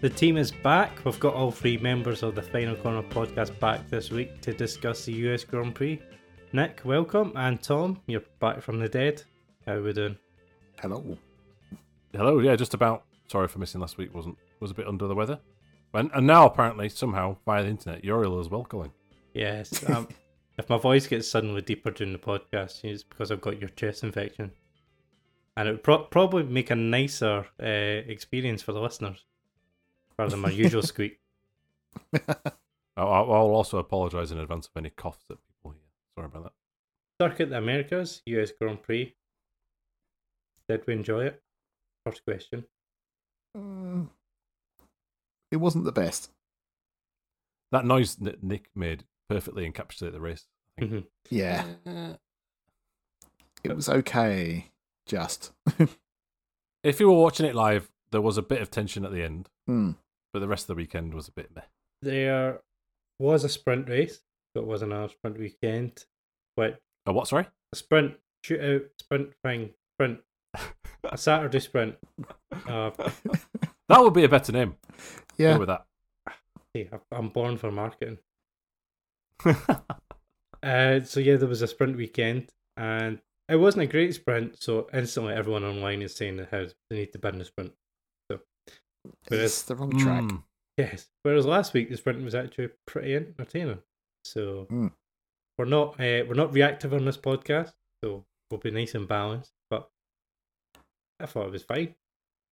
The team is back. We've got all three members of the Final Corner podcast back this week to discuss the US Grand Prix. Nick, welcome, and Tom, you're back from the dead. How are we doing? Hello. Hello, yeah, just about. Sorry for missing last week. wasn't Was a bit under the weather. And, and now, apparently, somehow, via the internet, you're ill as well, Colin. Yes. Um, if my voice gets suddenly deeper during the podcast, it's because I've got your chest infection. And it would pro- probably make a nicer uh, experience for the listeners rather than my usual squeak. I'll, I'll also apologise in advance of any coughs that people hear. Sorry about that. Circuit the Americas, US Grand Prix. Did we enjoy it? First question. Mm, it wasn't the best. That noise that Nick made perfectly encapsulated the race. Mhm. Yeah, it was okay. Just. If you were watching it live, there was a bit of tension at the end, Hmm. But the rest of the weekend was a bit meh. There was a sprint race, but it was another sprint weekend. But Oh, what? Sorry? a sprint, shootout, sprint thing, sprint, a Saturday sprint. Uh, That would be a better name. Yeah. Go with that. hey, I'm born for marketing. Uh, so yeah, there was a sprint weekend, and it wasn't a great sprint. So instantly, everyone online is saying how they need to ban the sprint. So Whereas- It's the wrong track. Mm. yes, whereas last week the sprint was actually pretty entertaining. So Mm. we're not uh, we're not reactive on this podcast, so we'll be nice and balanced. But I thought it was fine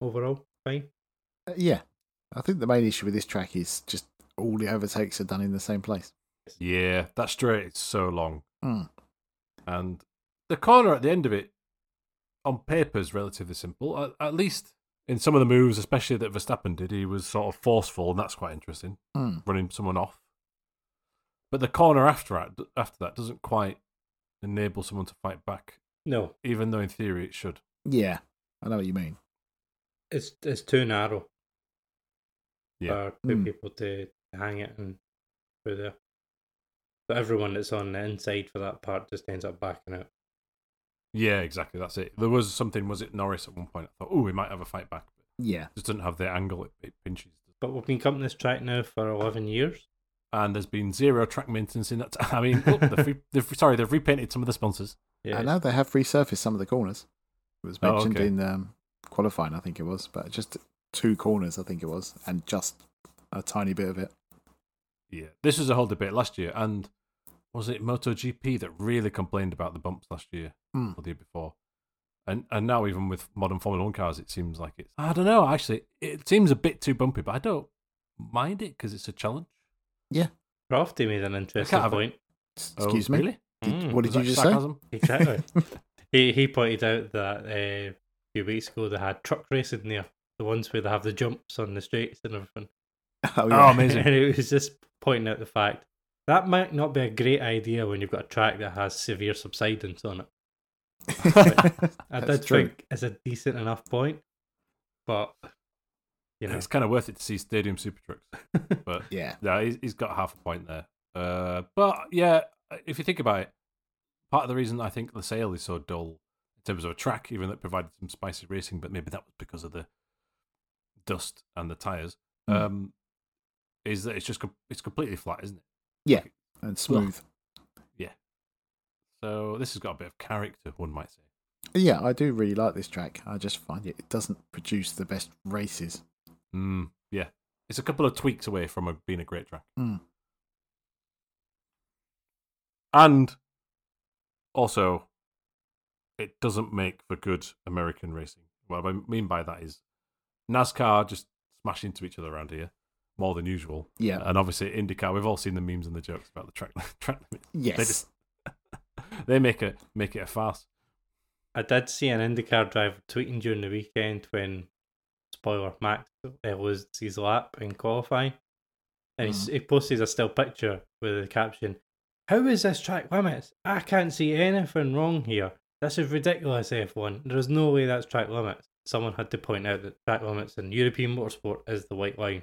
overall, fine. Uh, yeah, I think the main issue with this track is just all the overtakes are done in the same place. Yeah, that straight is so long. Mm. And the corner at the end of it, on paper, is relatively simple. At, at least in some of the moves, especially that Verstappen did, he was sort of forceful, and that's quite interesting, Hmm. running someone off. But the corner after that, after that doesn't quite enable someone to fight back, No, even though in theory it should. Yeah, I know what you mean. it's it's too narrow Yeah. for two Mm. people to hang it and through there. So everyone that's on the inside for that part just ends up backing out. Yeah, exactly. That's it. There was something. Was it Norris at one point? I thought, oh, we might have a fight back. But Yeah, just doesn't have the angle it, it pinches. But we've been coming this track now for eleven years. And there's been zero track maintenance in that. T- I mean, look, they've, re- they've sorry, they've repainted some of the sponsors. Yeah, I know they have resurfaced some of the corners. It was Oh, mentioned okay. in um, qualifying, I think it was, but just two corners, I think it was, and just a tiny bit of it. Yeah, this was a whole debate last year, and was it MotoGP that really complained about the bumps last year Or the year before? And and now even with modern Formula One cars, it seems like it's. I don't know. Actually, it seems a bit too bumpy, but I don't mind it because it's a challenge. Yeah. Crofty made an interesting have it. point. Excuse Oh, me. Really? Did- Mm, what did you just sarcasm? Exactly. he he pointed out that uh, a few weeks ago they had truck racing there, the ones where they have the jumps on the straights and everything. say? Oh, Oh, amazing. and it was just pointing out the fact that might not be a great idea when you've got a track that has severe subsidence on it. I That's did true. think it's a decent enough point, but you know, It's kind of worth it to see Stadium Super Trucks, but Yeah. yeah, he's, he's got half a point there. Uh, but yeah, if you think about it, part of the reason I think the sale is so dull in terms of a track, even though it provided some spicy racing, but maybe that was because of the dust and the tires, Mm. um, is that it's just com- it's completely flat, isn't it? Yeah. And smooth. So this has got a bit of character, one might say. Yeah, I do really like this track. I just find it, it doesn't produce the best races. Mm, yeah, it's a couple of tweaks away from a, being a great track. Mm. And also, it doesn't make for good American racing. What I mean by that is NASCAR just smash into each other around here more than usual. Yeah. And obviously, IndyCar, we've all seen the memes and the jokes about the track track limits. Yes. They just they make it make it a farce. I did see an IndyCar driver tweeting during the weekend when, spoiler, Max uh, loses his lap in qualifying. And he's he posted a still picture with the caption, How is this track limits? I can't see anything wrong here. This is ridiculous, F1. There's no way that's track limits. Someone had to point out that track limits in European motorsport is the white line.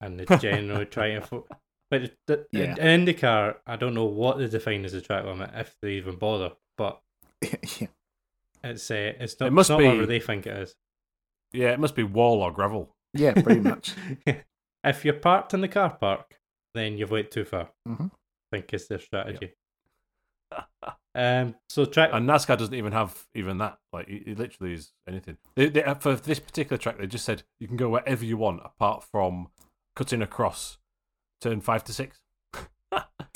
And they generally try to. Fo- but the, Yeah. in IndyCar, I don't know what they define as a track limit, if they even bother. But yeah. it's uh, it's not, It must it's not be- whatever they think it is. Yeah, it must be wall or gravel Yeah, pretty much. if you're parked in the car park, then you've went too far. Mhm. I think is their strategy. Um, so track. And NASCAR doesn't even have even that. Like it, it literally is anything. They, they, uh, for this particular track, they just said you can go wherever you want, apart from cutting across turn five to six.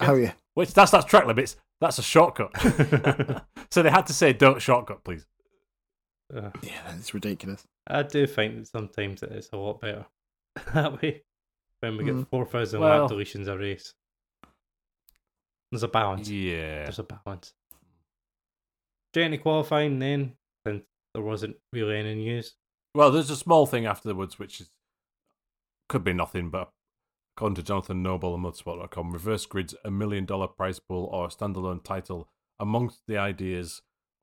Oh yeah. Which that's that's track limits. That's a shortcut. so they had to say, "Don't shortcut, please." Uh, Yeah, that's ridiculous. I do think that sometimes it is a lot better that way. When we get Mm. four thousand Well- lap deletions a race, there's a balance. Yeah. There's a balance. Straight into qualifying then, since there wasn't really any news. Well, there's a small thing afterwards, which is could be nothing, but according to Jonathan Noble and Motorsport.com, reverse grids a million dollar prize pool or a standalone title amongst the ideas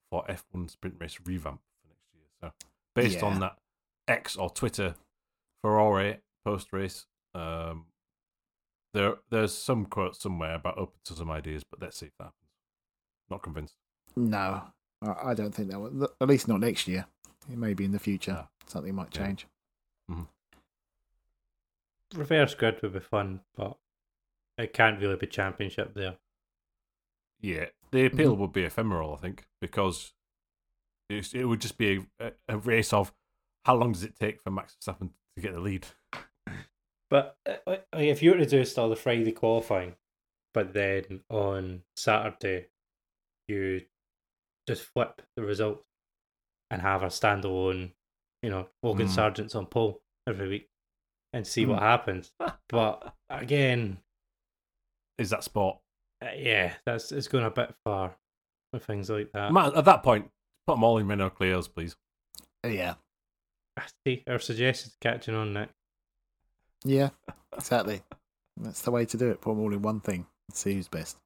for F1 sprint race revamp for next year. So, based Yeah. on that X or Twitter Ferrari post race, um, there there's some quote somewhere about open to some ideas, but let's see if that happens. Not convinced. No, I don't think that will. At least not next year. It may be in the future. Ah. Something might Yeah. change. Reverse grid would be fun, but it can't really be championship there. Yeah, the appeal would be ephemeral, I think, because it's, it would just be a, a race of how long does it take for Max Verstappen to get the lead? But uh, like, if you were to do still the Friday qualifying, but then on Saturday you just flip the results and have a standalone, you know, Logan Mm. Sargent's on pole every week and see what happens. But again, Is that sport? uh, yeah, that's it's going a bit far with things like that. Ma- At that point, put them all in Renault Clio's, please. Yeah. I see our suggestions catching on Nick. Yeah. Exactly. That's the way to do it. Put them all in one thing and see who's best.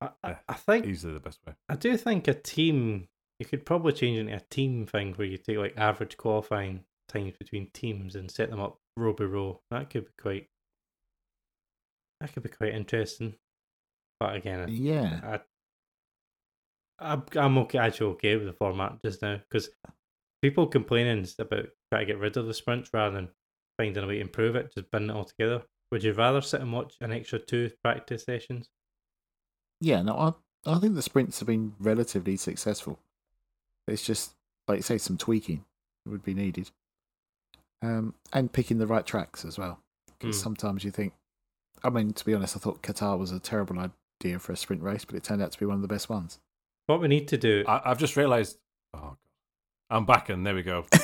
I, I, Yeah. I think Easily the best way. I do think a team you could probably change it into a team thing where you take like average qualifying times between teams and set them up row by row. That could be quite that could be quite interesting. But again, Yeah. I, I'm I'm okay actually okay with the format just now because people complaining about trying to get rid of the sprints rather than finding a way to improve it, just bin it all together. Would you rather sit and watch an extra two practice sessions? Yeah. No, I, I think the sprints have been relatively successful. It's just, like you say, some tweaking would be needed. Um, and picking the right tracks as well. Because Mm. sometimes you think, I mean, to be honest, I thought Qatar was a terrible idea for a sprint race, but it turned out to be one of the best ones. What we need to do? I, I've just realised. Oh, God. I'm back, and there we go.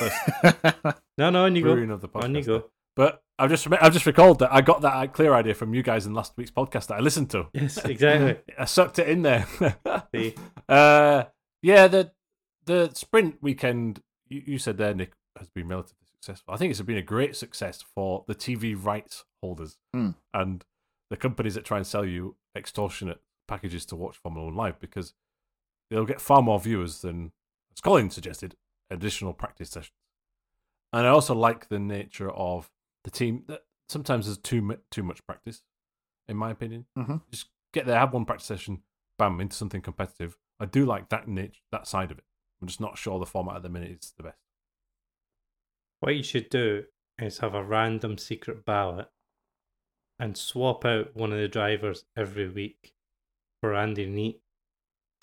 No, no, on you go. of the podcast. On you go. But I've just I've just recalled that I got that clear idea from you guys in last week's podcast that I listened to. Yes, exactly. I sucked it in there. Uh, yeah, the the sprint weekend you, you said there, Nick, has been relatively successful. I think it's been a great success for the TV rights holders Hmm. and the companies that try and sell you extortionate packages to watch Formula One live because they'll get far more viewers than, as Colin suggested, additional practice sessions. And I also like the nature of the team that sometimes there's too too much practice, in my opinion. Mhm. Just get there, have one practice session, bam, into something competitive. I do like that niche, that side of it. I'm just not sure the format at the minute is the best. What you should do is have a random secret ballot and swap out one of the drivers every week for Andy Neate,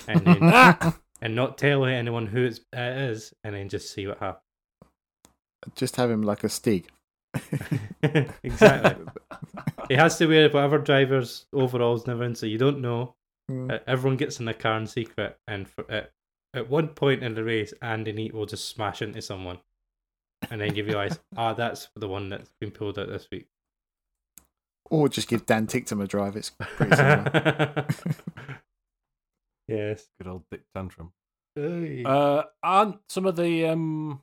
and then and not tell anyone who it's, it is, and then just see what happens. Just have him like a Stig. exactly. He has to wear whatever driver's overalls and everything, so you don't know. Mm. Uh, everyone gets in the car in secret, and for, at at one point in the race, Andy Neate will just smash into someone, and then give you realise, ah, that's the one that's been pulled out this week. Or just give Dan Ticktum a drive. It's pretty similar. yes. Good old Dick Tantrum. Hey. Uh, aren't some of the um,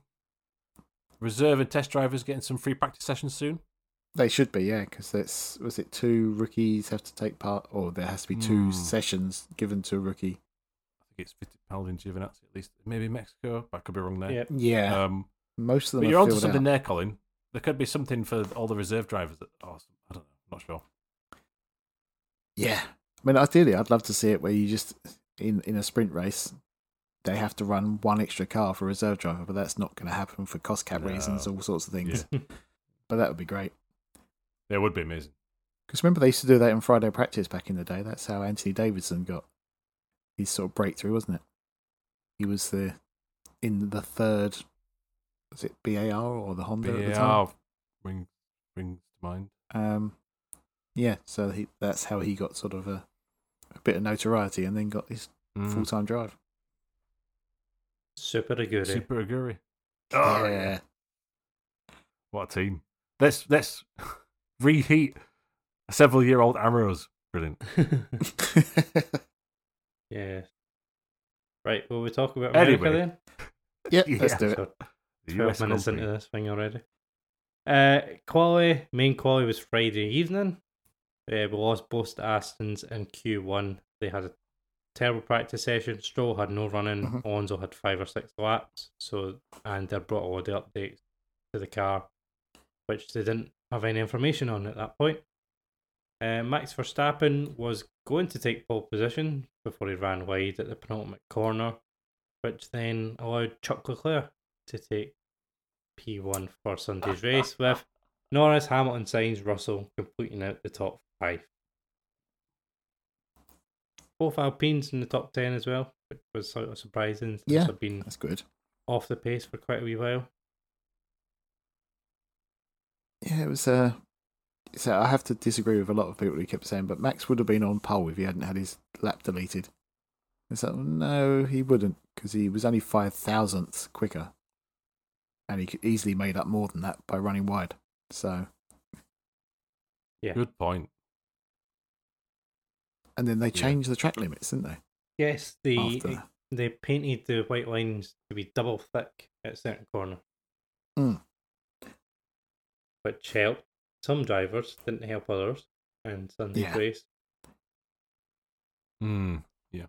reserve and test drivers getting some free practice sessions soon? They should be, yeah, because that's was it two rookies have to take part, or there has to be two Hmm. sessions given to a rookie. I think it's Fittipaldi and Giovinazzi at least. Maybe Mexico, I could be wrong there. yeah. Yeah, Um, most of them but you're onto something out. there, Colin. There could be something for all the reserve drivers. That, oh, I don't know. I'm Not sure. Yeah, I mean, ideally, I'd love to see it where you just in in a sprint race, they have to run one extra car for a reserve driver, but that's not going to happen for cost cap reasons, No. all sorts of things. But that would be great. It would be amazing. Because remember, they used to do that in Friday practice back in the day. That's how Anthony Davidson got his sort of breakthrough, wasn't it? He was the in the third. Was it BAR or the Honda at the time? BAR rings rings to mind. Um, yeah, so he, that's how he got sort of a, a bit of notoriety, and then got his Mm. full time drive. Super Aguri. Super Aguri. Oh, yeah. What a team. Let's let's reheat a several year old arrows. Brilliant. yeah. Right, will we talk about America Anyway. then? yeah, Yeah. let's do it. So, The 12 US minutes Grand into this thing already. Uh, quali, main quali was Friday evening. Uh, we lost both Astons in Q1. They had a terrible practice session. Stroll had no running. Mhm. Alonso had five or six laps. So and they brought all the updates to the car, which they didn't have any information on at that point. Uh, Max Verstappen was going to take pole position before he ran wide at the penultimate corner, which then allowed Chuck Leclerc to take P1 for Sunday's race, with Norris, Hamilton, Sainz, Russell completing out the top five. Both Alpines in the top 10 as well, which was sort of surprising Yeah. they've been That's good. off the pace for quite a wee while. Yeah, it was. Uh, so I have to disagree with a lot of people who kept saying, but Max would have been on pole if he hadn't had his lap deleted. It's like, no, he wouldn't, because he was only five thousandths quicker, and he could easily made up more than that by running wide. So, yeah, Good point. and then they Yeah. changed the track limits, didn't they? Yes, the After. they painted the white lines to be double thick at a certain corner. Mm. Which helped some drivers, didn't help others, and Sunday's Yeah. race. Hmm. yeah.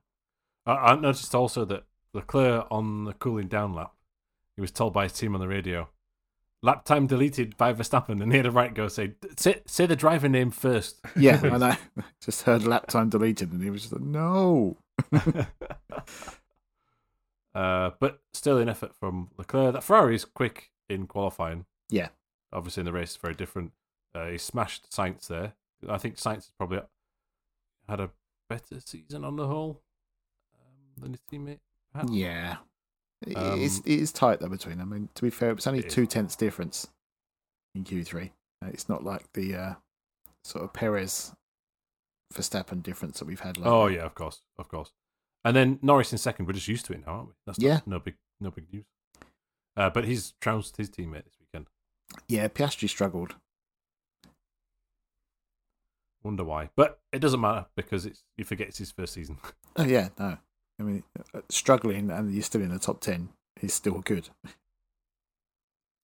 I, I noticed also that Leclerc on the cooling down lap, he was told by his team on the radio, lap time deleted by Verstappen, and he had a right go say, say, say the driver name first. Yeah, and I know. Just heard lap time deleted, and he was just like, no. uh, but still an effort from Leclerc. That Ferrari is quick in qualifying. Yeah. Obviously, in the race, it's very different. Uh, he smashed Sainz there. I think Sainz has probably had a better season on the whole um, than his teammate. Perhaps. Yeah. It- Um, it's, it is tight though between them. I mean, to be fair, it was only It is. two tenths difference in Q3. Uh, It's not like the uh, sort of Perez Verstappen difference that we've had. Lately. Oh yeah, of course, of course. And then Norris in second. We're just used to it now, aren't we? That's not- Yeah. no big, no big news. Uh, but he's trounced his teammate this weekend. yeah. Piastri struggled. Wonder why, but it doesn't matter because it's you forget it's his first season. Oh yeah, no. I mean, uh, struggling and you're still in the top ten He's still good.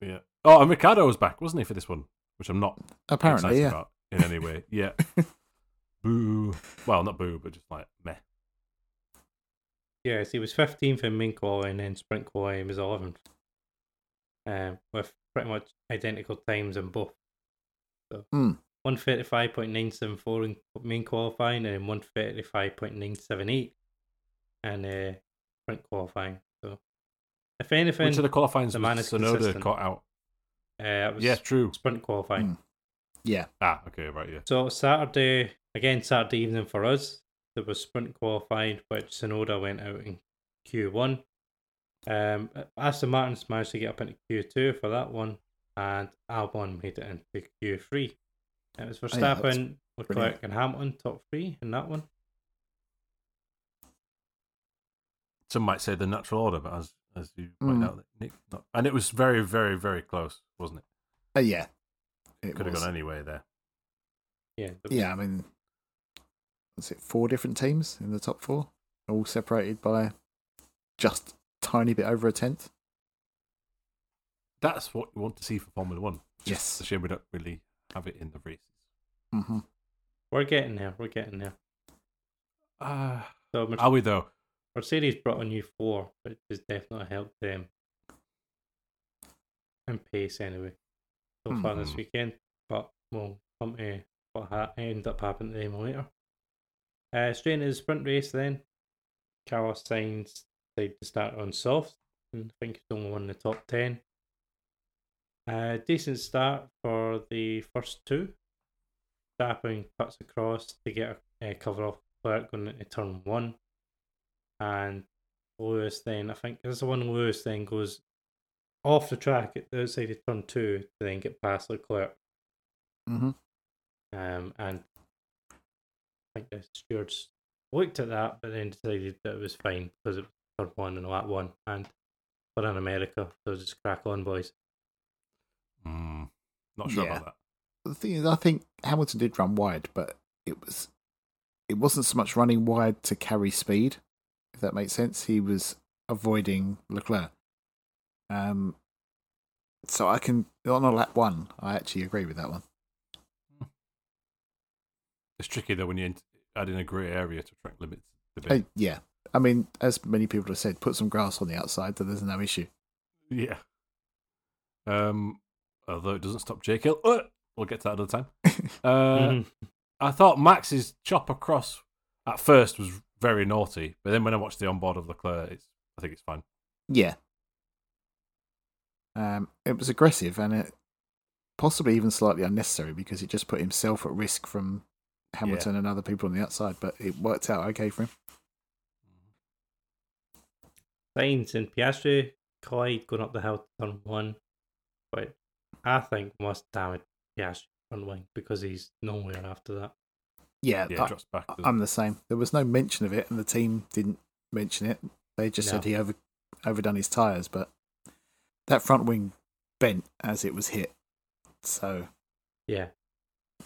yeah. Oh, and Ricciardo was back, wasn't he, for this one? Which I'm not Apparently, yeah. about in any way. Yeah. boo. Well, not boo, but just like meh. Yes, he was 15th in main qualifying, and then sprint qualifying was 11th. Um, with pretty much identical times in both. So Hmm. 135.974 in main qualifying and 135.978 in uh, sprint qualifying. So, if anything, Which of the qualifying the man was is Tsunoda consistent. caught out? uh, it was Yeah, true. sprint qualifying. Hmm. Yeah, Ah, okay, right, yeah. So Saturday again, Saturday evening for us, there was sprint qualifying, which Tsunoda went out in Q1. Um, Aston Martin's managed to get up into Q2 for that one, and Albon made it into Q3. It was Oh, yeah, that's Verstappen, Leclerc, brilliant. and Hamilton top three in that one. Some might say the natural order, but as as you point Mm. out, Nick, not, and it was very, very, very close, wasn't it? uh, yeah. It Could have was. gone anyway there. Yeah, Yeah, I mean, was it four different teams in the top four, all separated by just tiny bit over a tenth? That's what you want to see for Formula One. Yes. It's a shame we don't really have it in the races. Mm-hmm. we're getting there. We're getting there. Uh, So Mer- are we though? Mercedes brought a new floor, which has definitely helped them in pace anyway so far this Mhm. weekend. But we'll come to what ha- end up happening to them later. Uh, straight into the sprint race then. Carlos Sainz decided to start on soft. And I think he's only won the top 10. Uh, decent start for the first two. Verstappen cuts across to get a uh, cover off Leclerc going into turn one. And Lewis then, I think this is the one Lewis then goes off the track at the outside of turn two to then get past Leclerc. hmm Um, and I think the stewards looked at that, but then decided that it was fine because it was turn one and lap one. And we're in America, so just crack on, boys. Mm, not sure Yeah. about that. The thing is, I think Hamilton did run wide, but it was it wasn't so much running wide to carry speed, if that makes sense. He was avoiding Leclerc. Um, so I can on a lap one, I actually agree with that one. It's tricky though when you add in a grey area to track limits. debate. Uh, yeah, I mean, as many people have said, put some grass on the outside, so there's no issue. Yeah. Um, although it doesn't stop Jake Hill. Uh, we'll get to that another time. Uh, Mhm. I thought Max's chop across at first was very naughty, but then when I watched the onboard of Leclerc, it's, I think it's fine. Yeah. Um, it was aggressive and it possibly even slightly unnecessary because it just put himself at risk from Hamilton and other people on the outside, but it worked out okay for him. Sainz and Piastri collide going up the hill to turn one, but I think must damage Piastri front wing because he's nowhere after that. Yeah, Yeah, I, back. I'm the same. There was no mention of it, and the team didn't mention it. They just No. said he over overdone his tires, but that front wing bent as it was hit. So Yeah,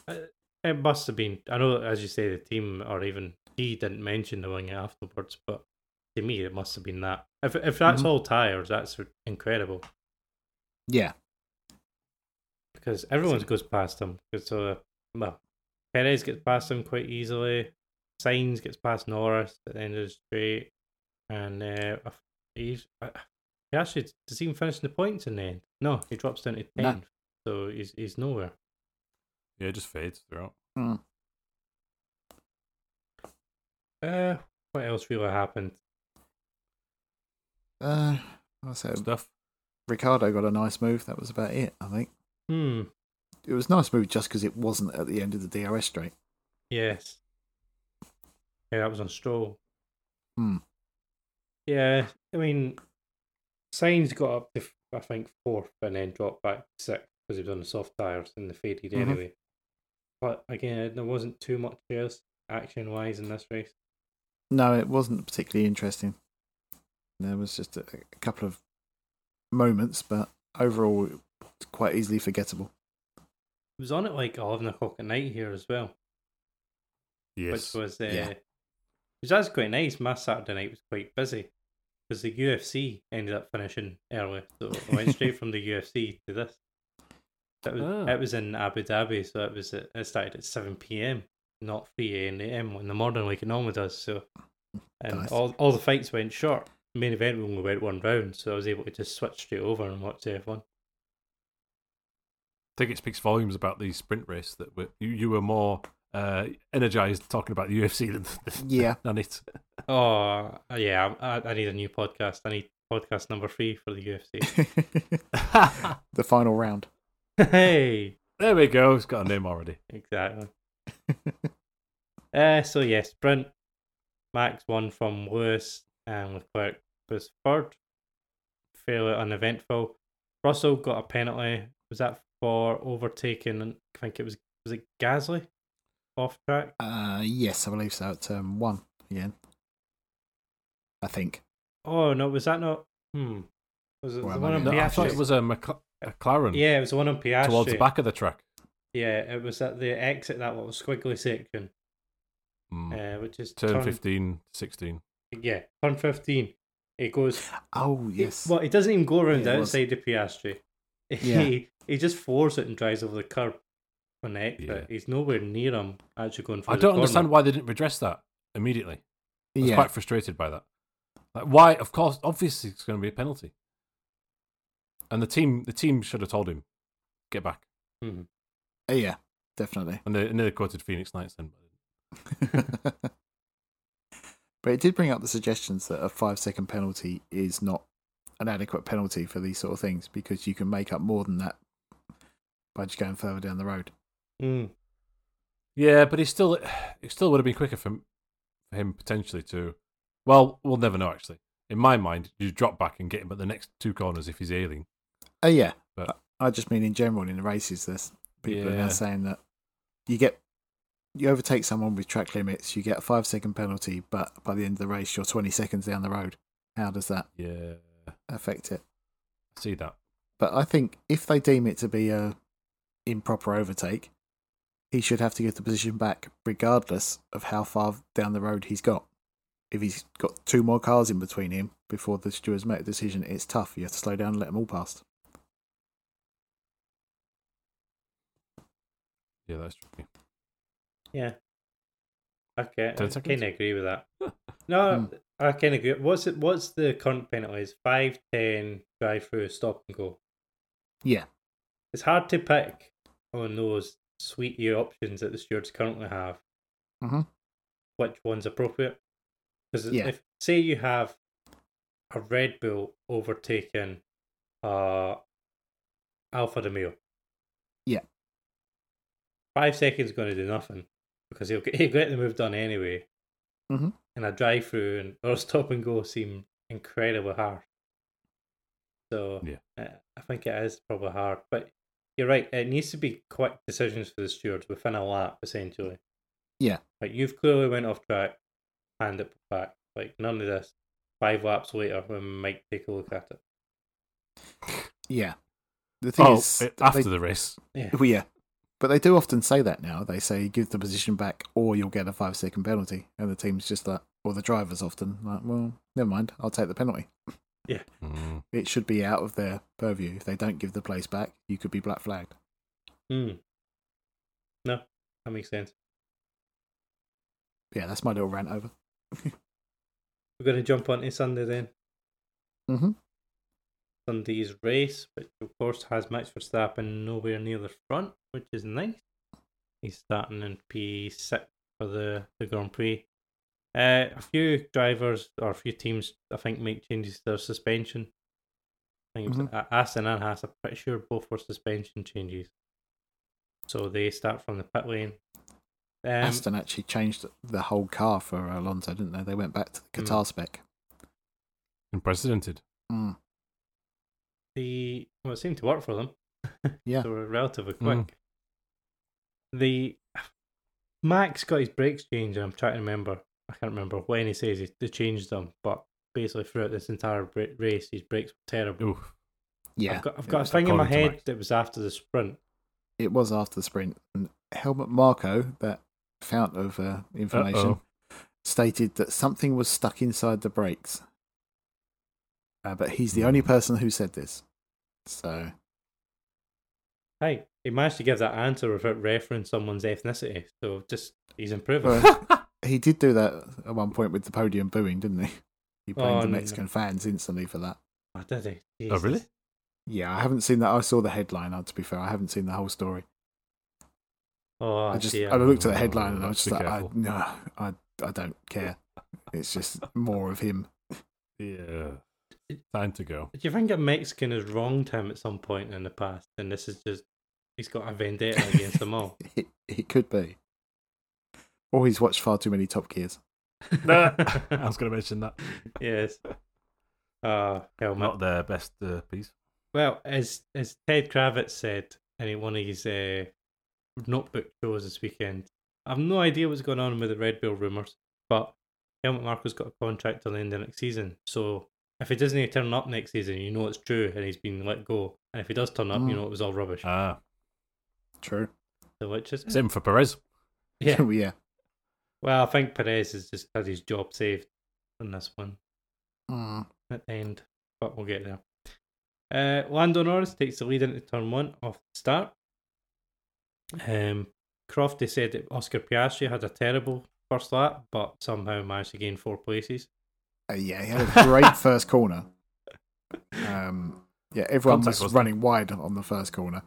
Uh, it must have been. I know, as you say, the team or even he didn't mention the wing afterwards, but to me, it must have been that. If if that's Mhm. all tires, that's incredible yeah, because everyone goes past him. So, uh, well, Perez gets past him quite easily. Sainz gets past Norris at the end of the straight, and uh, he's uh, he actually does he even finish in the points in the end? No, he drops down to No. tenth, so he's he's nowhere. Yeah, it just fades throughout. Mm. Uh, what else really happened? uh, I said Stuff. Ricciardo got a nice move. That was about it. I think Hmm. It was a nice move just because it wasn't at the end of the DRS straight. Yes. Yeah, that was on Stroll. Hmm. Yeah, I mean, Sainz got up to I think fourth and then dropped back to sixth because he was on the soft tires and the faded Mhm. anyway. But again, there wasn't too much else action wise in this race. No, it wasn't particularly interesting. There was just a, a couple of moments, but overall, it quite easily forgettable. It was on at like eleven o'clock at night here as well, Yes. which was uh, Yeah. which was quite nice. My Saturday night was quite busy because the UFC ended up finishing early, so I went straight from the UFC to this. It was, Ah. it was in Abu Dhabi, so it was at, it started at seven p.m. not three a.m. in the morning like it normally does. So, and Nice. all all the fights went short. Main event only went one round, so I was able to just switch straight over and watch F one. I think it speaks volumes about the sprint race that we- you, you were more uh, energized talking about the UFC than, Yeah. than it. Oh yeah, I, I need a new podcast. I need podcast number three for the UFC. the final round. hey. there we go. It's got a name already. Exactly. uh, so yes, sprint. Max won from Lewis and Leclerc was third. Fairly uneventful. Russell got a penalty. Was that for overtaking? I think it was. Was it Gasly off track? Uh, yes, I believe so. At um, one again. I think. Oh no, was that not? Hmm. Was it Well, the one on maybe No, not. I thought it was a, Mc- a McLaren Yeah, it was the one on Piastri. towards the back of the track. Yeah, it was at the exit that little squiggly section, Mm. uh, which is Turn turn 15, 16. Yeah, turn fifteen. It goes Oh It- yes. well, it doesn't even go around Yeah, it was. outside the Piastri. Yeah. He he just floors it and drives over the curb on the exit. Yeah. He's nowhere near him actually going for I don't understand why they didn't redress that immediately. I was yeah. quite frustrated by that. Like, why? Of course, obviously, it's going to be a penalty. And the team, the team should have told him, get back. Mhm. Uh, yeah. Definitely. And they, and they quoted Phoenix Knights then. but it did bring up the suggestions that a five second penalty is not an adequate penalty for these sort of things because you can make up more than that by just going further down the road. Mm. Yeah, but he still it still would have been quicker for, him- for him potentially to. Well, we'll never know actually. In my mind, you drop back and get him at the next two corners if he's ailing. Oh yeah, But- I I just mean in general in the races, there's people are now saying that you get you overtake someone with track limits, you get a five second penalty, but by the end of the race, you're 20 seconds down the road. How does that Yeah, affect it? I see that. But I think if they deem it to be a improper overtake, he should have to give the position back, regardless of how far down the road he's got. If he's got two more cars in between him before the stewards make a decision, it's tough. You have to slow down and let them all past. Yeah, that's tricky. Yeah. Okay, I Ten kind seconds? of agree with that. No, Hmm. I kind of agree. What's it? What's the current penalties? Five, ten, drive through, stop and go. Yeah. It's hard to pick on those sweetie options that the stewards currently have. Mhm. Which one's appropriate? Because Yeah. if say you have a Red Bull overtaking uh Alfa Romeo. Yeah. Five seconds going to do nothing because he'll get, he'll get the move done anyway. Mhm. And a drive through and or stop and go seem incredibly hard. So Yeah. uh, I think it is probably hard, but you're right. It needs to be quick decisions for the stewards within a lap, essentially. Yeah. Like you've clearly went off track, hand it back. Like none of this. Five laps later, we might take a look at it. Yeah. The thing Oh, is, it- they- after the race. Yeah. Well, yeah. But they do often say that now. They say give the position back or you'll get a five second penalty. And the team's just like, or the driver's often like, well, never mind, I'll take the penalty. Mm. It should be out of their purview. If they don't give the place back, you could be black flagged. Hmm. No, that makes sense. Yeah, that's my little rant over. We're going to jump onto Sunday then. Mm-hmm. Sunday's race, which of course has Max Verstappen nowhere near the front, which is nice. He's starting in P6 for the, the Grand Prix. Uh, a few drivers or a few teams, I think, make changes to their suspension. I think it was Aston and Haas, I'm pretty sure both were suspension changes. So they start from the pit lane. Um, Aston actually changed the whole car for Alonso, didn't they? They went back to the Mm. Qatar spec. Unprecedented. Mm. The well, it seemed to work for them. Yeah. they were relatively quick. The Max got his brakes changed. and I'm trying to remember. I can't remember when he says he, they changed them, but basically throughout this entire race, his brakes were terrible. Ooh, Yeah. I've got, I've got a thing in my head Max. that was after the sprint. It was after the sprint. And Helmut Marko, that fount of uh, information, Uh-oh. stated that something was stuck inside the brakes. Uh, but he's the only person who said this. So, Hey, he managed to give that answer without referencing someone's ethnicity. So just he's improving. well, he did do that at one point with the podium booing, didn't he? He blamed Oh, the no. Mexican fans instantly for that. oh, did he? Oh, really? Yeah, I haven't seen that. I saw the headline. uh, To be fair, I haven't seen the whole story. Oh, I just dear. I looked at the Oh, headline and I was just be like, I, no, I I don't care. It's just more of him. Yeah. Time to go. Do you think a Mexican has wronged him at some point in the past, and this is just he's got a vendetta against them all? It, it could be. Or he's watched far too many Top Gears. I was going to mention that. yes. Uh, helmet. Not their best uh, piece. Well, as as Ted Kravitz said in one of his uh, notebook shows this weekend, I've no idea what's going on with the Red Bull rumours, but Helmut Marko's got a contract till the end of next season. So if he doesn't turn up next season, you know it's true and he's been let go. And if he does turn up, you Mm. know it was all rubbish. Ah, True. so which is same for Perez. yeah. Yeah. Well, I think Perez has just had his job saved on this one Mm. at the end, but we'll get there. Uh, Lando Norris takes the lead into turn one off the start. Um, Crofty said that Oscar Piastri had a terrible first lap, but somehow managed to gain four places. Uh, yeah, he had a great first corner. Um, yeah, everyone Contact, was wasn't running wide on the first corner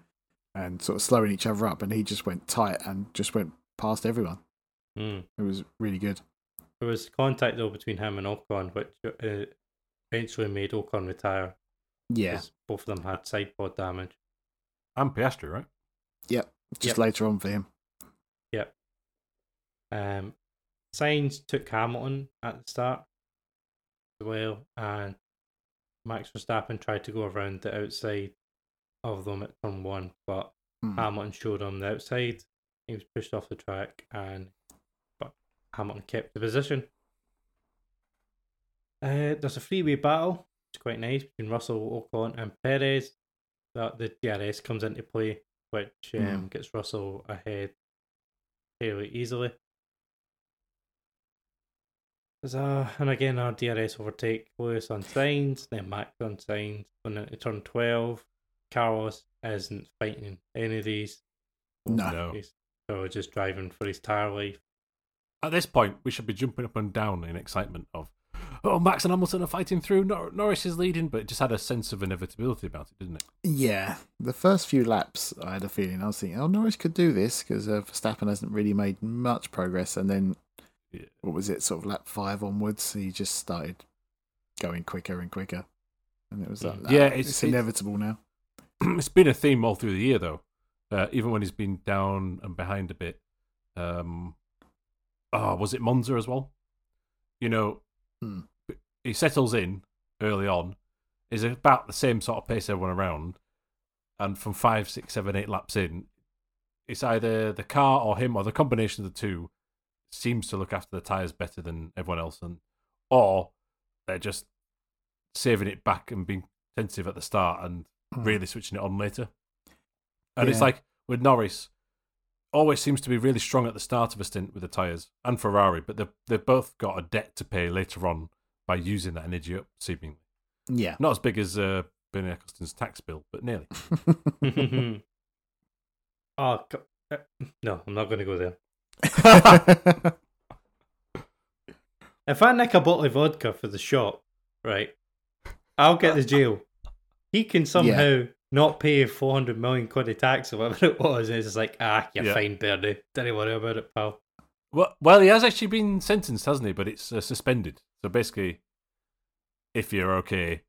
and sort of slowing each other up, and he just went tight and just went past everyone. Hmm. It was really good. There was contact though between him and Ocon, which uh, eventually made Ocon retire. Yeah, 'cause Both of them had side pod damage. And Piastri, right? Yep. Just Yep. later on for him. Yep. Um, Sainz took Hamilton at the start as well, and Max Verstappen tried to go around the outside of them at turn one, but Hmm. Hamilton showed him the outside. He was pushed off the track, and but Hamilton kept the position. Uh, there's a freeway battle. It's quite nice between Russell, Ocon, and Perez. That the DRS comes into play, which um, Mm. gets Russell ahead fairly easily. There's a, and again, our DRS overtake Lewis on Sainz, then Max on Sainz. When into turn 12, Carlos isn't fighting any of these. No. No. He's so just driving for his tire life. At this point, we should be jumping up and down in excitement of, oh, Max and Hamilton are fighting through. Nor- Norris is leading, but it just had a sense of inevitability about it, didn't it? Yeah. The first few laps, I had a feeling. I was thinking, oh, Norris could do this because uh, Verstappen hasn't really made much progress. And then, Yeah. what was it, sort of lap five onwards, he just started going quicker and quicker. And it was like, Mm. Yeah, "Ah, it's- it's, it's- inevitable now. it's been a theme all through the year, though. Uh, even when he's been down and behind a bit. Um, oh, was it Monza as well? You know, Hmm. he settles in early on, is about the same sort of pace everyone around, and from five, six, seven, eight laps in, it's either the car or him or the combination of the two seems to look after the tires better than everyone else, and or they're just saving it back and being tentative at the start and Hmm. really switching it on later. And it's like with Norris, always seems to be really strong at the start of a stint with the tyres, and Ferrari, but they've, they've both got a debt to pay later on by using that energy up, seemingly. Yeah. Not as big as uh, Bernie Ecclestone's tax bill, but nearly. oh, co- uh, no, I'm not going to go there. If I nick a bottle of vodka for the shop, right, I'll get the jail. He can somehow not pay 400 million quid of tax or whatever it was. And it's just like, ah, you're Yeah. fine, Bernie. Don't worry about it, pal. Well, well, he has actually been sentenced, hasn't he? But it's uh, suspended. So basically, if you're okay,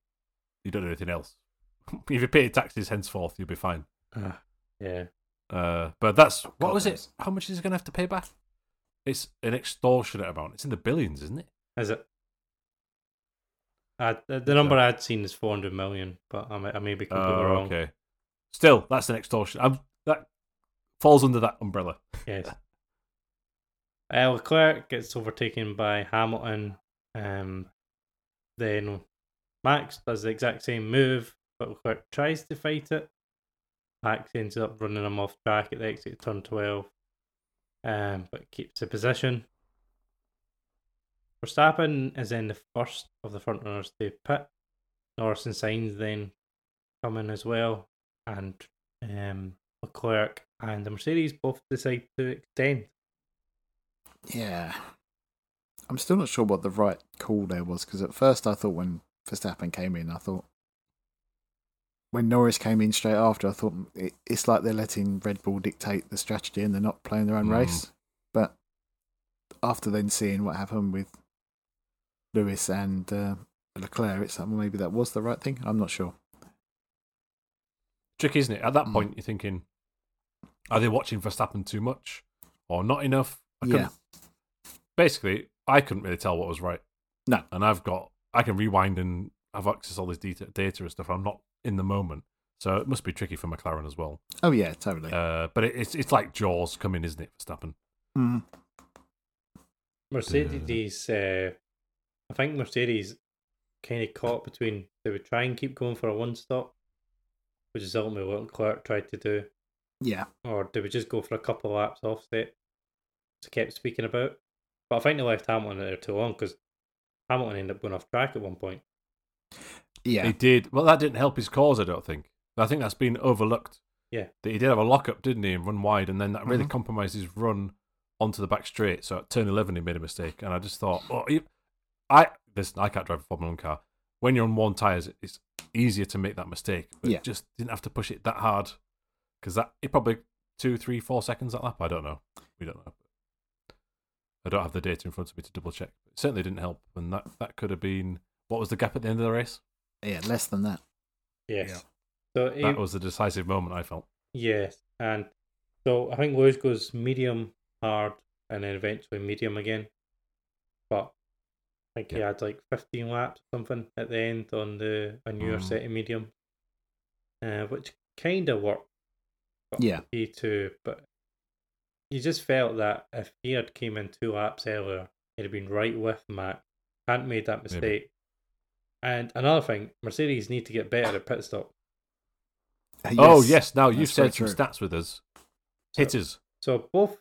you don't do anything else. if you pay your taxes henceforth, you'll be fine. Ah, yeah. Uh, but that's what God was it? How much is he going to have to pay back? It's an extortionate amount. It's in the billions, isn't it? Is it? Uh, the, the number I'd seen is 400 million, but I may, I may be completely Oh, wrong. okay. Still, that's an extortion. I'm, that falls under that umbrella. Yes. Uh, Leclerc gets overtaken by Hamilton. Um, then Max does the exact same move, but Leclerc tries to fight it. Max ends up running him off track at the exit of turn 12, um, but keeps the position. Verstappen is then the first of the front runners to pit. Norris and Sainz then come in as well, and um, Leclerc and the Mercedes both decide to extend. yeah. I'm still not sure what the right call there was because at first I thought when Verstappen came in, I thought when Norris came in straight after, I thought it, it's like they're letting Red Bull dictate the strategy and they're not playing their own Mm. race. But after then seeing what happened with Lewis and uh, Leclerc, it's like well, maybe that was the right thing. I'm not sure. Tricky, isn't it? At that Mm. point, you're thinking, are they watching Verstappen too much or not enough? I Yeah. couldn't- Basically, I couldn't really tell what was right. No. And I've got, I can rewind and have access to all this data, data and stuff. I'm not in the moment. So it must be tricky for McLaren as well. Oh yeah, totally. Uh, but it, it's it's like Jaws coming, isn't it, Verstappen? Mm. Mercedes, uh, I think Mercedes kind of caught between they would try and keep going for a one stop, which is ultimately what Leclerc tried to do, Yeah, or they would just go for a couple of laps offset, as I kept speaking about. But I think they left Hamilton there too long because Hamilton ended up going off track at one point. Yeah, He did. Well, that didn't help his cause, I don't think. I think that's been overlooked. Yeah. That he did have a lockup, didn't he, and run wide, and then that really Mhm. compromised his run onto the back straight. So at turn 11, he made a mistake. And I just thought, oh, he, I, listen, I can't drive a Formula 1 car. When you're on worn tyres, it's easier to make that mistake. But Yeah. just didn't have to push it that hard. Because that, it probably two, three, four seconds that lap. I don't know. We don't know. I don't have the data in front of me to double check. It certainly didn't help. And that, that could have been, what was the gap at the end of the race? Yeah. Less than that. Yes. Yeah. So he, That was the decisive moment, I felt. yes, and So I think Lewis goes medium, hard, and then eventually medium again. But I think he had like 15 laps or something at the end on the a newer Mm. set of medium, uh, which kind of worked. Yeah. He too, but you just felt that if he had came in two laps earlier, he'd have been right with Matt. Hadn't made that Maybe. Mistake. And another thing, Mercedes need to get better at pit stop. oh yes, now you've that's very said some true. stats with us. So- Hit us. So both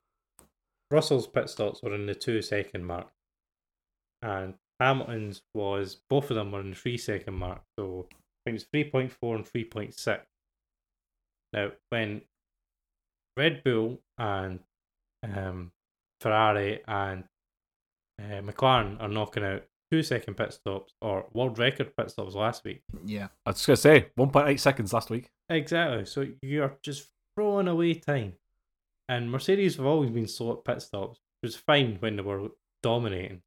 Russell's pit stops were in the two second mark, and Hamilton's was both of them were in the three second mark. So I think it's three point four and three point six. Now when Red Bull and um, Ferrari and uh, McLaren are knocking out two second pit stops or world record pit stops last week. Yeah. I was gonna say 1.8 seconds last week. Exactly. So you're just throwing away time. And Mercedes have always been slow at pit stops, which was fine when they were dominating.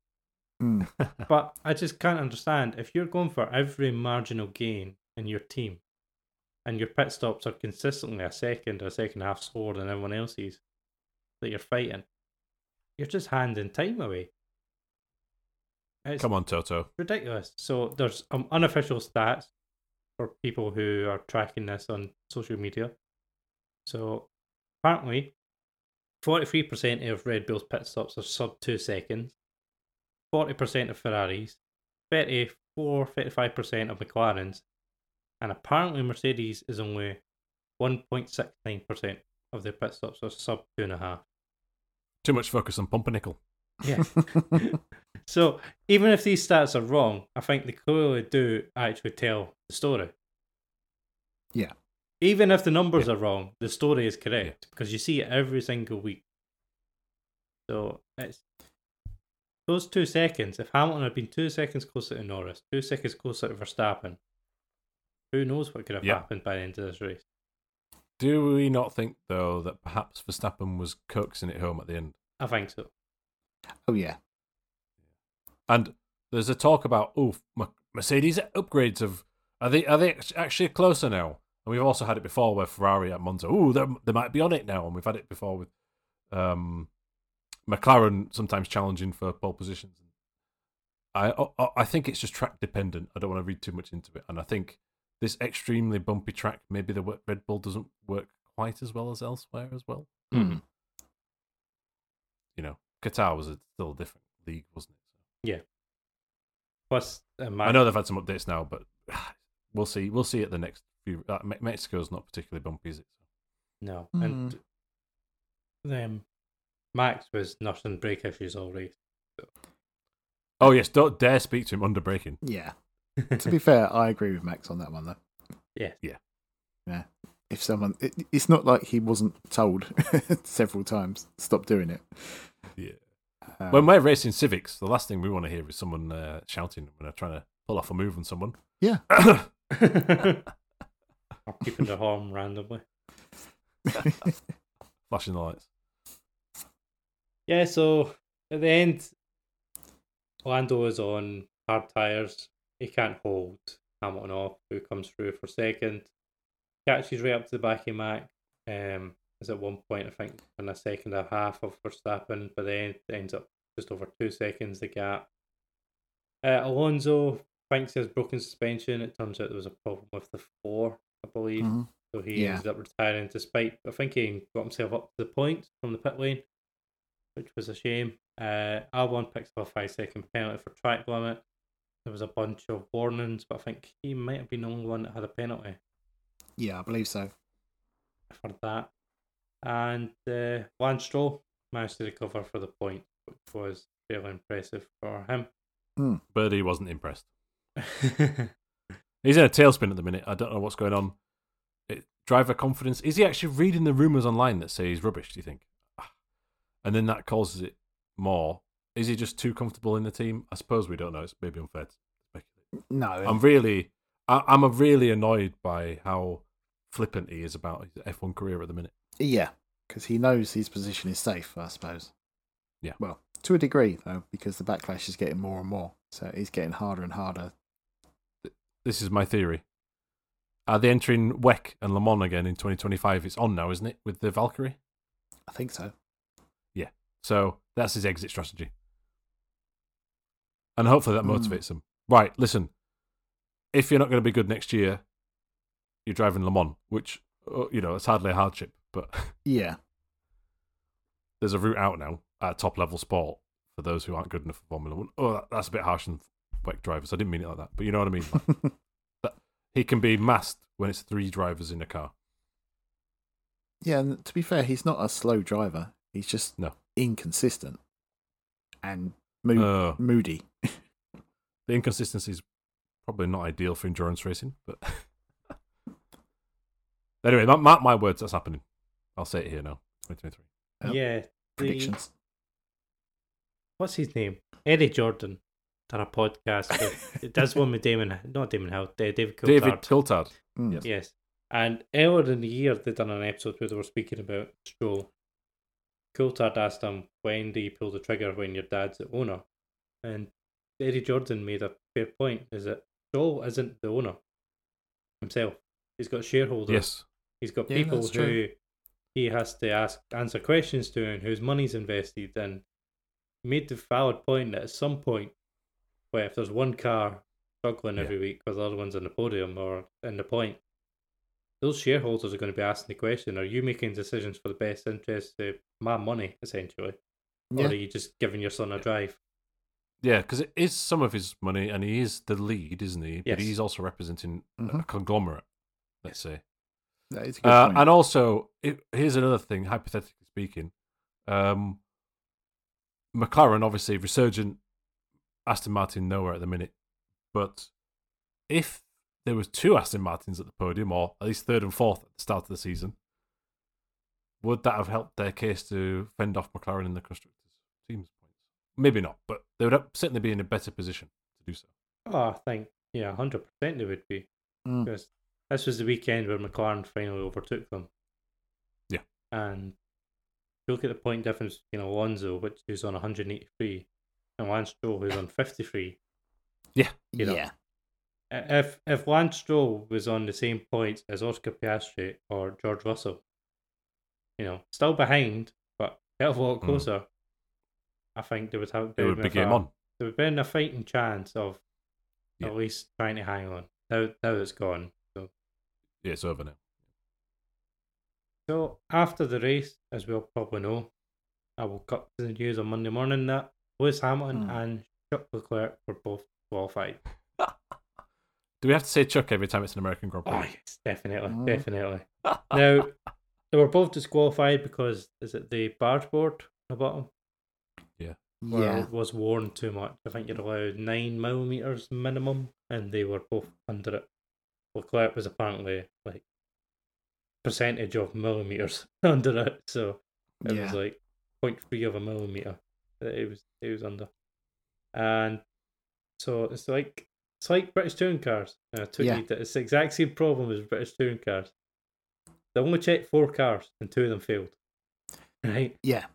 Mm. But I just can't understand if you're going for every marginal gain in your team and your pit stops are consistently a second or a second half slower than everyone else's that you're fighting, you're just handing time away. It's Come on, Toto. ridiculous. So there's um, unofficial stats for people who are tracking this on social media. So apparently, 43% of Red Bull's pit stops are sub two seconds, 40% of Ferraris, 34 35% of McLaren's, and apparently Mercedes is only 1.69% of their pit stops are sub two and a half. Too much focus on pumpernickel. Yeah. So even if these stats are wrong, I think they clearly do actually tell the story. Yeah. Even if the numbers are wrong, the story is correct because you see it every single week. So it's those two seconds. If Hamilton had been two seconds closer to Norris, two seconds closer to Verstappen, who knows what could have Yeah. happened by the end of this race? Do we not think though that perhaps Verstappen was coaxing it home at the end? I think so. Oh yeah. And there's a talk about oh Mercedes upgrades of are they are they actually closer now? And we've also had it before where Ferrari at Monza oh they they might be on it now, and we've had it before with um, McLaren sometimes challenging for pole positions. I, I I think it's just track dependent. I don't want to read too much into it, and I think this extremely bumpy track maybe the Red Bull doesn't work quite as well as elsewhere as well. Mm. You know, Qatar was a still a different league, wasn't it? Yeah. Plus, uh, I know they've had some updates now, but we'll see. We'll see at the next few. Uh, Me- Mexico's not particularly bumpy, is it? No, Hmm. and um, Max was nursing brake issues all race. Oh yes, don't dare speak to him under braking. Yeah. to be fair, I agree with Max on that one though. Yeah. Yeah. Yeah. If someone, it, it's not like he wasn't told several times stop doing it. Yeah. Um, when we're racing Civics, the last thing we want to hear is someone uh, shouting when they're trying to pull off a move on someone. yeah, or keeping the horn randomly. Flashing the lights. Yeah, so at the end, Lando is on hard tyres. He can't hold Hamilton off, who comes through for second. Catches right up to the back of Mac. Um, is at one point, I think, in a second and a half of Verstappen, but then it ends up just over two seconds the gap. Uh, Alonso thinks he has broken suspension. It turns out there was a problem with the floor, I believe. mhm. So he Yeah. ended up retiring despite I think he got himself up to the point from the pit lane, which was a shame. Uh, Albon picks up a five second penalty for track limit. There was a bunch of warnings, but I think he might have been the only one that had a penalty yeah, I believe so. for that. And uh, Lance Stroll managed to recover for the point, which was fairly impressive for him. Birdie wasn't impressed. He's in a tailspin at the minute. I don't know what's going on. It, driver confidence. Is he actually reading the rumours online that say he's rubbish, do you think? Ah. And then that causes it more. Is he just too comfortable in the team? I suppose we don't know. It's maybe unfair to speculate. No, I'm really, I, I'm really annoyed by how flippant he is about his F1 career at the minute. yeah, because he knows his position is safe. I suppose. Yeah. Well, to a degree though, because the backlash is getting more and more, so it's getting harder and harder. This is my theory. Are they entering WEC and Le Mans again in 2025? It's on now, isn't it, with the Valkyrie? I think so. Yeah. So that's his exit strategy. And hopefully that Mm. motivates him. Right, listen. If you're not going to be good next year, you're driving Le Mans, which, uh, you know, it's hardly a hardship, but Yeah. there's a route out now at top level sport for those who aren't good enough for Formula One. Oh, that- that's a bit harsh on WEC drivers. I didn't mean it like that, but you know what I mean? Like, that he can be masked when it's three drivers in a car. Yeah, and to be fair, he's not a slow driver. He's just No. inconsistent and mo- Uh, moody. the inconsistency is probably not ideal for endurance racing, but anyway, mark mark my words, that's happening. I'll say it here now. 2023. Yep. Yeah. the- Predictions. what's his name? Eddie Jordan done a podcast. with- it does one with Damon, not Damon Hill, David Coulthard. David Coulthard. Mm. Yes. Yes. And earlier in the year, they done an episode where they were speaking about Stroll. Coulthard asked him, when do you pull the trigger when your dad's the owner? And Eddie Jordan made a fair point, is that Stroll isn't the owner himself. He's got shareholders. Yes. He's got Yeah, people who true. he has to ask answer questions to and whose money's invested and made the valid point that at some point where if there's one car struggling Yeah. every week because the other one's on the podium or in the point, those shareholders are going to be asking the question, are you making decisions for the best interest of my money, essentially? Or are you just giving your son a drive? Yeah, because it is some of his money and he is the lead, isn't he? But he's also representing a Mhm. conglomerate, let's say. That is a good Uh, point. and also, it, here's another thing, hypothetically speaking. Um, McLaren, obviously, resurgent. Aston Martin nowhere at the minute. But if there was two Aston Martins at the podium, or at least third and fourth at the start of the season, would that have helped their case to fend off McLaren in the constructors' teams points? Maybe not, but they would certainly be in a better position to do so. Oh, I think, yeah, 100% they would be. Mm. because this was the weekend where McLaren finally overtook them. Yeah. And if you look at the point difference between Alonso, which who's on 183, and Lance Stroll, who's on 53. Yeah. you know. yeah. If if Lance Stroll was on the same points as Oscar Piastri or George Russell, you know, still behind, but a hell of a lot Mm. closer, I think they would have It they would would be game a- on. there would have been a fighting chance of Yeah. at least trying to hang on. Now, now it's gone. So Yeah, it's over now. So after the race, as we all probably know, I woke up to the news on Monday morning that Lewis Hamilton Hmm. and Chuck Leclerc were both qualified. Do we have to say Chuck every time it's an American Grand Prix? Oh yes, definitely, Mm. definitely. Now they were both disqualified because is it the barge board on the bottom where Yeah. it was worn too much? I think you're allowed nine millimeters minimum, and they were both under it. Leclerc was apparently like percentage of millimeters under it, so It Yeah. was like 0.3 of a millimeter that it was it was under. And so it's like it's like British touring cars. And I tweeted Yeah. that it's the exact same problem as British touring cars. They only checked four cars and two of them failed. Right? Yeah.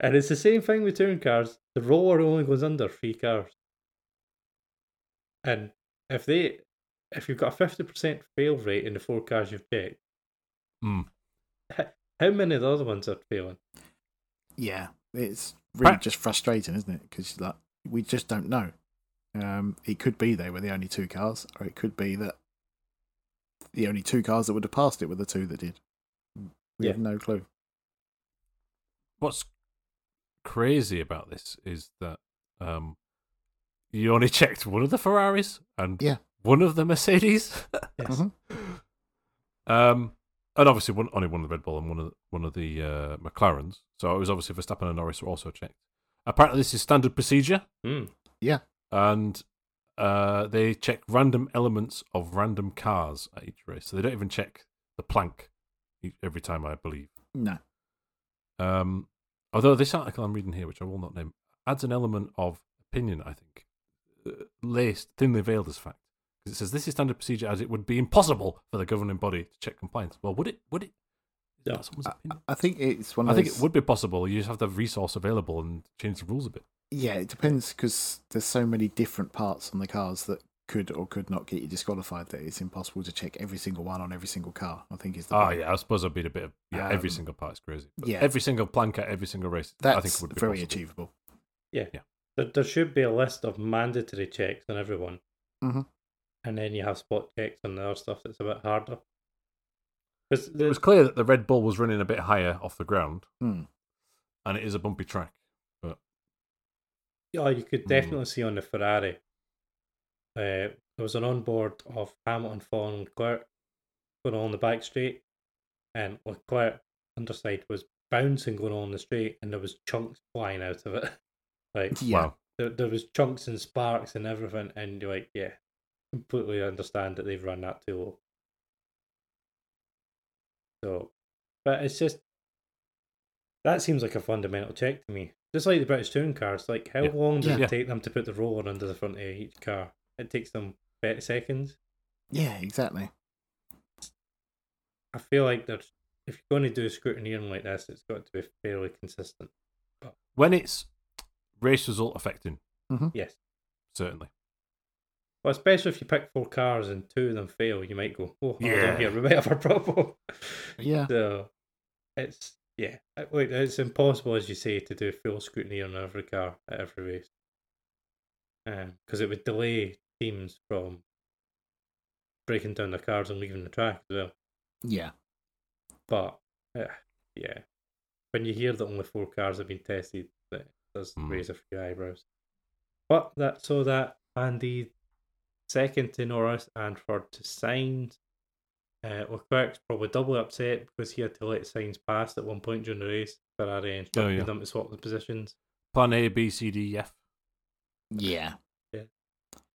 And it's the same thing with touring cars. The roller only goes under three cars. And if they if you've got a fifty percent fail rate in the four cars you've checked, Hmm. how many of the other ones are failing? Yeah. It's really Pra- just frustrating, isn't it? Because like we just don't know. Um, it could be they were the only two cars, or it could be that the only two cars that would have passed it were the two that did. We Yeah. have no clue. What's crazy about this is that um, you only checked one of the Ferraris and Yeah. One of the Mercedes. Yes. Mhm. um, and obviously one, only one of the Red Bull and one of the, one of the uh, McLarens. So it was obviously Verstappen and Norris were also checked. Apparently, this is standard procedure, Yeah, and uh, they check random elements of random cars at each race. So they don't even check the plank every time, I believe. No. Um, although this article I'm reading here, which I will not name, adds an element of opinion, I think, uh, laced, thinly veiled as fact. Because it says this is standard procedure as it would be impossible for the governing body to check compliance. Well, would it? Would it? No. that someone's I, opinion? I think it's one I of think it would be possible. You just have to have resource available and change the rules a bit. Yeah, it depends because there's so many different parts on the cars that could or could not get you disqualified. That it's impossible to check every single one on every single car. I think is the Oh point. yeah, I suppose I'd be a bit of yeah. every Um, single part is crazy. But yeah. every single plank at every single race. That's I think would be very possible. achievable. There, there should be a list of mandatory checks on everyone. Mhm. And then you have spot checks and the other stuff that's a bit harder. Because It was clear that the Red Bull was running a bit higher off the ground, Hmm. and it is a bumpy track. Oh, you could Hmm. definitely see on the Ferrari. Uh, there was an onboard of Hamilton following Leclerc going on the back straight, and Leclerc underside was bouncing going on the straight, and there was chunks flying out of it. like Yeah. Wow. there, there was chunks and sparks and everything, and you're like, yeah, completely understand that they've run that too low. So, but it's just that seems like a fundamental check to me. Just like the British touring cars, like how Yeah. long does Yeah. it take them to put the roller under the front of each car? It takes them thirty seconds. Yeah, exactly. I feel like there's if you're going to do a scrutineering like this, it's got to be fairly consistent. But... When it's race result affecting, mm-hmm. Yes. certainly. Well, especially if you pick four cars and two of them fail, you might go, "Oh, hold Yeah. on here, we might have a problem." Yeah. So it's yeah, it- it's impossible, as you say, to do full scrutiny on every car at every race, because it would delay teams from breaking down their cars and leaving the track as well. Yeah. But uh, yeah, when you hear that only four cars have been tested, that does Hmm. raise a few eyebrows. But that so that Andy second to Norris and third to Sainz. Uh, Leclerc's probably doubly upset because he had to let Sainz pass at one point during the race. Ferrari instructed Oh, yeah. them to swap the positions. Plan A, B, C, D, F. Yeah.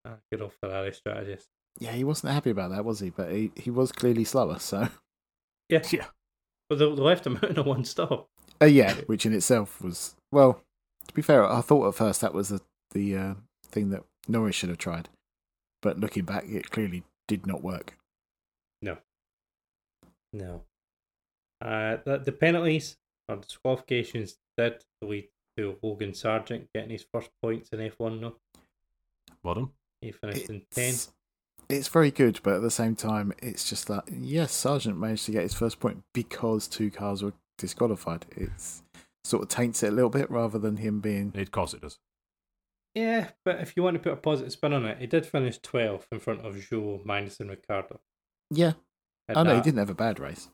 Ah, good old Ferrari strategist. Yeah, he wasn't happy about that, was he? But he, he was clearly slower, so. Yeah, Yeah. but they, they left him out in a one stop. Uh, yeah, which in itself was. Well, to be fair, I thought at first that was the, the uh, thing that Norris should have tried. But looking back, it clearly did not work. No. No. Uh, the, the penalties or disqualifications did lead to Logan Sargent getting his first points in F1 though. Well done. He finished in 10. It's, it's very good, but at the same time, it's just that, yes, Sargent managed to get his first point because two cars were disqualified. It's sort of taints it a little bit rather than him being. Of course it does. Yeah, but if you want to put a positive spin on it, he did finish 12th in front of Zhou, Magnus, and Ricciardo. Yeah. Had Oh, no, he didn't have a bad race.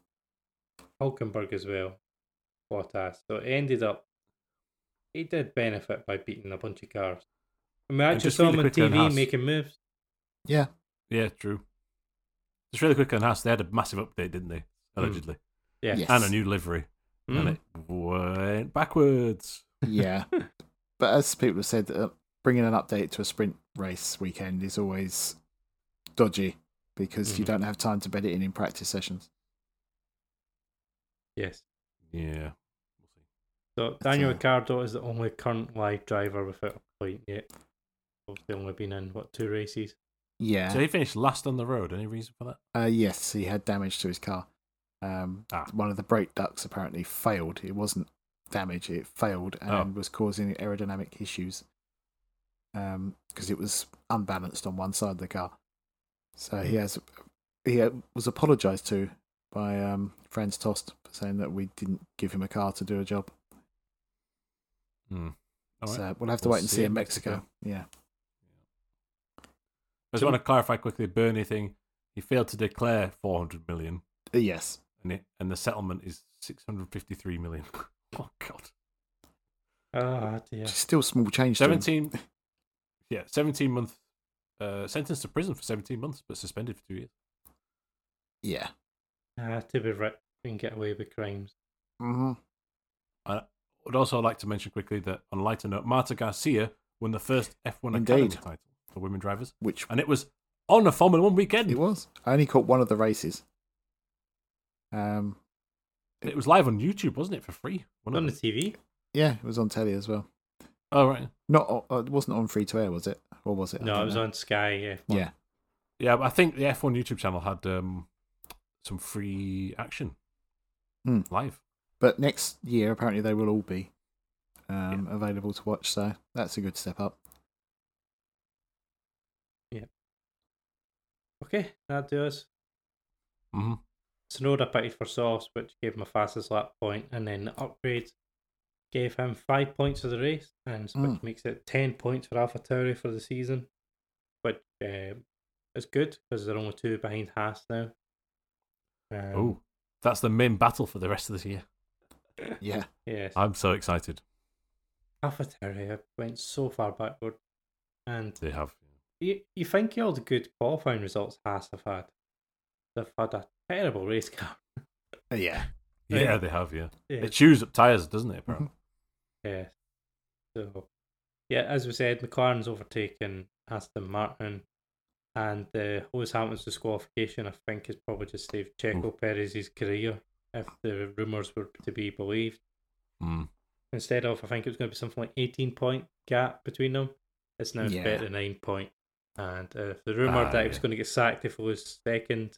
Hulkenberg as well. What Bottas. So it ended up, he did benefit by beating a bunch of cars. I mean, I And actually just saw really him on quickly on TV Haas. making moves. Yeah. Yeah, true. Just really quick on Haas, they had a massive update, didn't they? Allegedly. Yeah. Yes. And a new livery. And Mm. it went backwards. Yeah. but as people have said, uh, bringing an update to a sprint race weekend is always dodgy because you Mhm. don't have time to bed it in in practice sessions. Yes. Yeah. So Daniel Ricciardo is the only current live driver without a point yet. Obviously, only been in what two races. Yeah. So he finished last on the road. Any reason for that? Uh, yes, he had damage to his car. Um, Ah. One of the brake ducts apparently failed. It wasn't damage, it failed and Oh. was causing aerodynamic issues because it was unbalanced on one side of the car. So he has he uh, was apologised to by um, Franz Tost for saying that we didn't give him a car to do a job. Hmm. All right. So we'll have to We'll wait and see see in in Mexico. Mexico. Yeah. I just want to clarify quickly Bernie thing. He failed to declare 400 million, Uh, yes. and it, and the settlement is 653 million. oh God. Ah, dear. Still small change. to 17. Yeah, 17 month uh, sentenced to prison for 17 months, but suspended for two years. Yeah. Ah, to be right, and get away with crimes. hmm I would also like to mention quickly that on a lighter note, Marta Garcia won the first F1 Indeed. Academy title for women drivers, Which and it was on a Formula One weekend. it was. I only caught one of the races. Um, It was live on YouTube, wasn't it, for free? One On the. TV? yeah, it was on telly as well. Oh right, Not, uh, it wasn't on free to air, was it? Or was it? I No, don't it was know. on Sky. Yeah. Yeah, yeah. But I think the F1 YouTube channel had um, some free action Hmm. live. but next year apparently they will all be um, available to watch. So that's a good step up. Yeah. Okay, that does. hmm Tsunoda pitted for Sauce, which gave him a fastest lap point, and then the upgrades gave him five points for the race, and which Mm. makes it ten points for AlphaTauri for the season, which um, is good because they're only two behind Haas now. Um, oh, that's the main battle for the rest of this year. Yeah. yes, I'm so excited. AlphaTauri have went so far backward, and They have. you you think all the good qualifying results Haas have had, they've had a terrible race car. Yeah. Yeah, Yeah. they have. Yeah, Yeah. it chews up tires, doesn't it? Apparently. Yes. So, yeah, as we said, McLaren's overtaken Aston Martin, and the Lewis Hamilton's disqualification, I think, has probably just saved Checo Perez's career if the rumours were to be believed. Mm. Instead of, I think it was going to be something like 18 point gap between them, it's now Yeah. 39 point. And uh, the rumour Ah, that he was going to get sacked if he was second,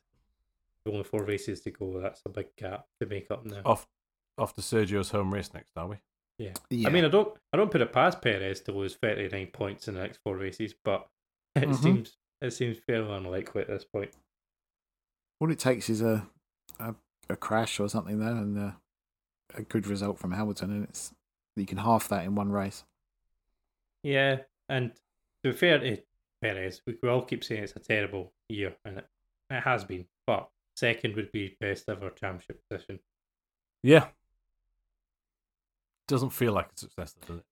only four races to go, that's a big gap to make up now. Off, off to Sergio's home race next, are we? Yeah. Yeah. I mean, I don't, I don't put it past Perez to lose thirty nine points in the next four races, but it Mhm. seems it seems fairly unlikely at this point. all it takes is a a, a crash or something there, and uh, a good result from Hamilton, and it's you can half that in one race. Yeah, and to be fair to Perez, we, we all keep saying it's a terrible year, and it, it has been. But second would be best ever championship position. Yeah. Doesn't feel like a success, does it?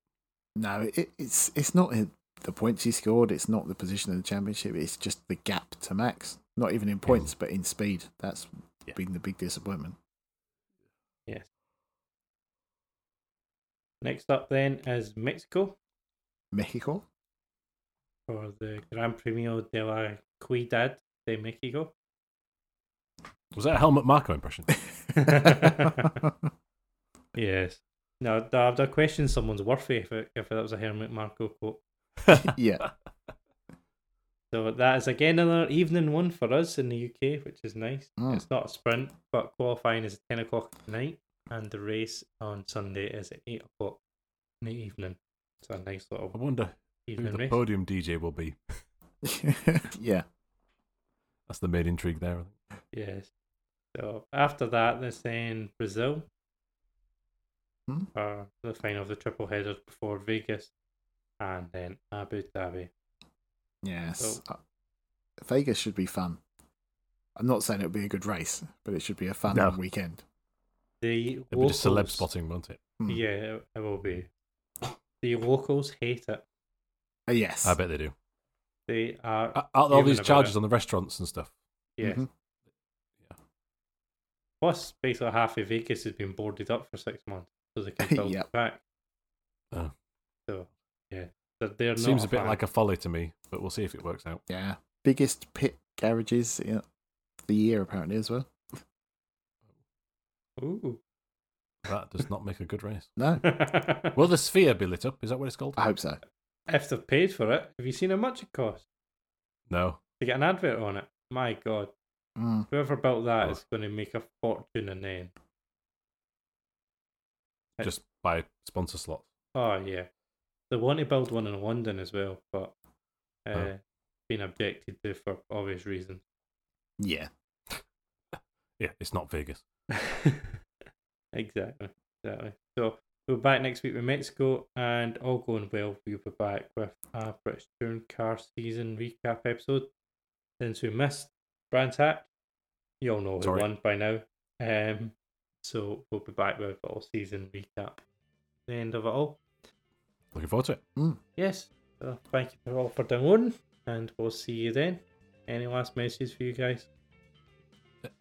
No, it, it's it's not the points he scored. It's not the position in the championship. It's just the gap to Max. Not even in points, but in speed. That's Yeah. been the big disappointment. Yes. Next up then is Mexico Mexico. for the Gran Premio de la Ciudad de Mexico. Was that a Helmut Marko impression? Yes. No, the, the question someone's worthy if, it, if that was a Helmut Marko quote. yeah, So that is again another evening one for us in the UK, which is nice. Mm. It's not a sprint, but qualifying is at 10 o'clock at night, and the race on Sunday is at 8 o'clock in the evening. It's a nice I little wonder who the race. podium DJ will be. yeah. That's the main intrigue there. I think. Yes. So after that, they're saying Brazil Hmm. for the final of the triple headers before Vegas, and then Abu Dhabi. Yes. So- Uh, Vegas should be fun. I'm not saying it'll be a good race, but it should be a fun No. weekend. The It'll be just celeb spotting, won't it? Hmm. Yeah, it, it will be. The locals hate it. Uh, yes. I bet they do. They are Uh, All all these charges it. on the restaurants and stuff. yes. Mhm. Plus, basically half of Vegas has been boarded up for six months, so they can build Yep. back. Oh. So yeah, they're, they're not Seems a bit fan. like a folly to me, but we'll see if it works out. Yeah. Biggest pit garages in the year, apparently, as well. Ooh. That does not make a good race. No, Will the sphere be lit up? Is that what it's called? I hope so. if they've paid for it, have you seen how much it costs No. to get an advert on it? My God, Mm. whoever built that Oh. is going to make a fortune in the end. It- Just buy sponsor slots. Oh yeah, they want to build one in London as well, but uh, Oh. been objected to for obvious reasons. Yeah. Yeah, it's not Vegas. exactly, exactly. So we're back next week with Mexico, and all going well, we'll be back with a British Touring Car season recap episode. Since we missed Brands Hatch, you all know who won by now. Um, so we'll be back with all season recap. The end of it all. Looking forward to it. Mm. Yes. So thank you for all for downloading, and we'll see you then. Any last messages for you guys?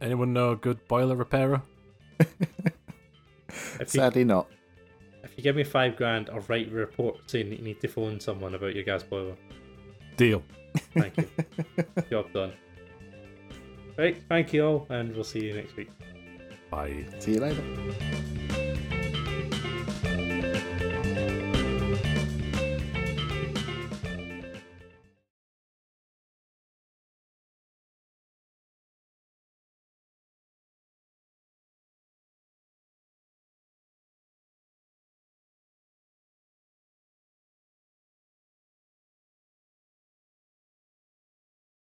Anyone know a good boiler repairer? If you, Sadly, not. if you give me five grand, I'll write a report saying that you need to phone someone about your gas boiler. Deal. Thank you. Job done. Right, thank you all, and we'll see you next week. Bye. See you later.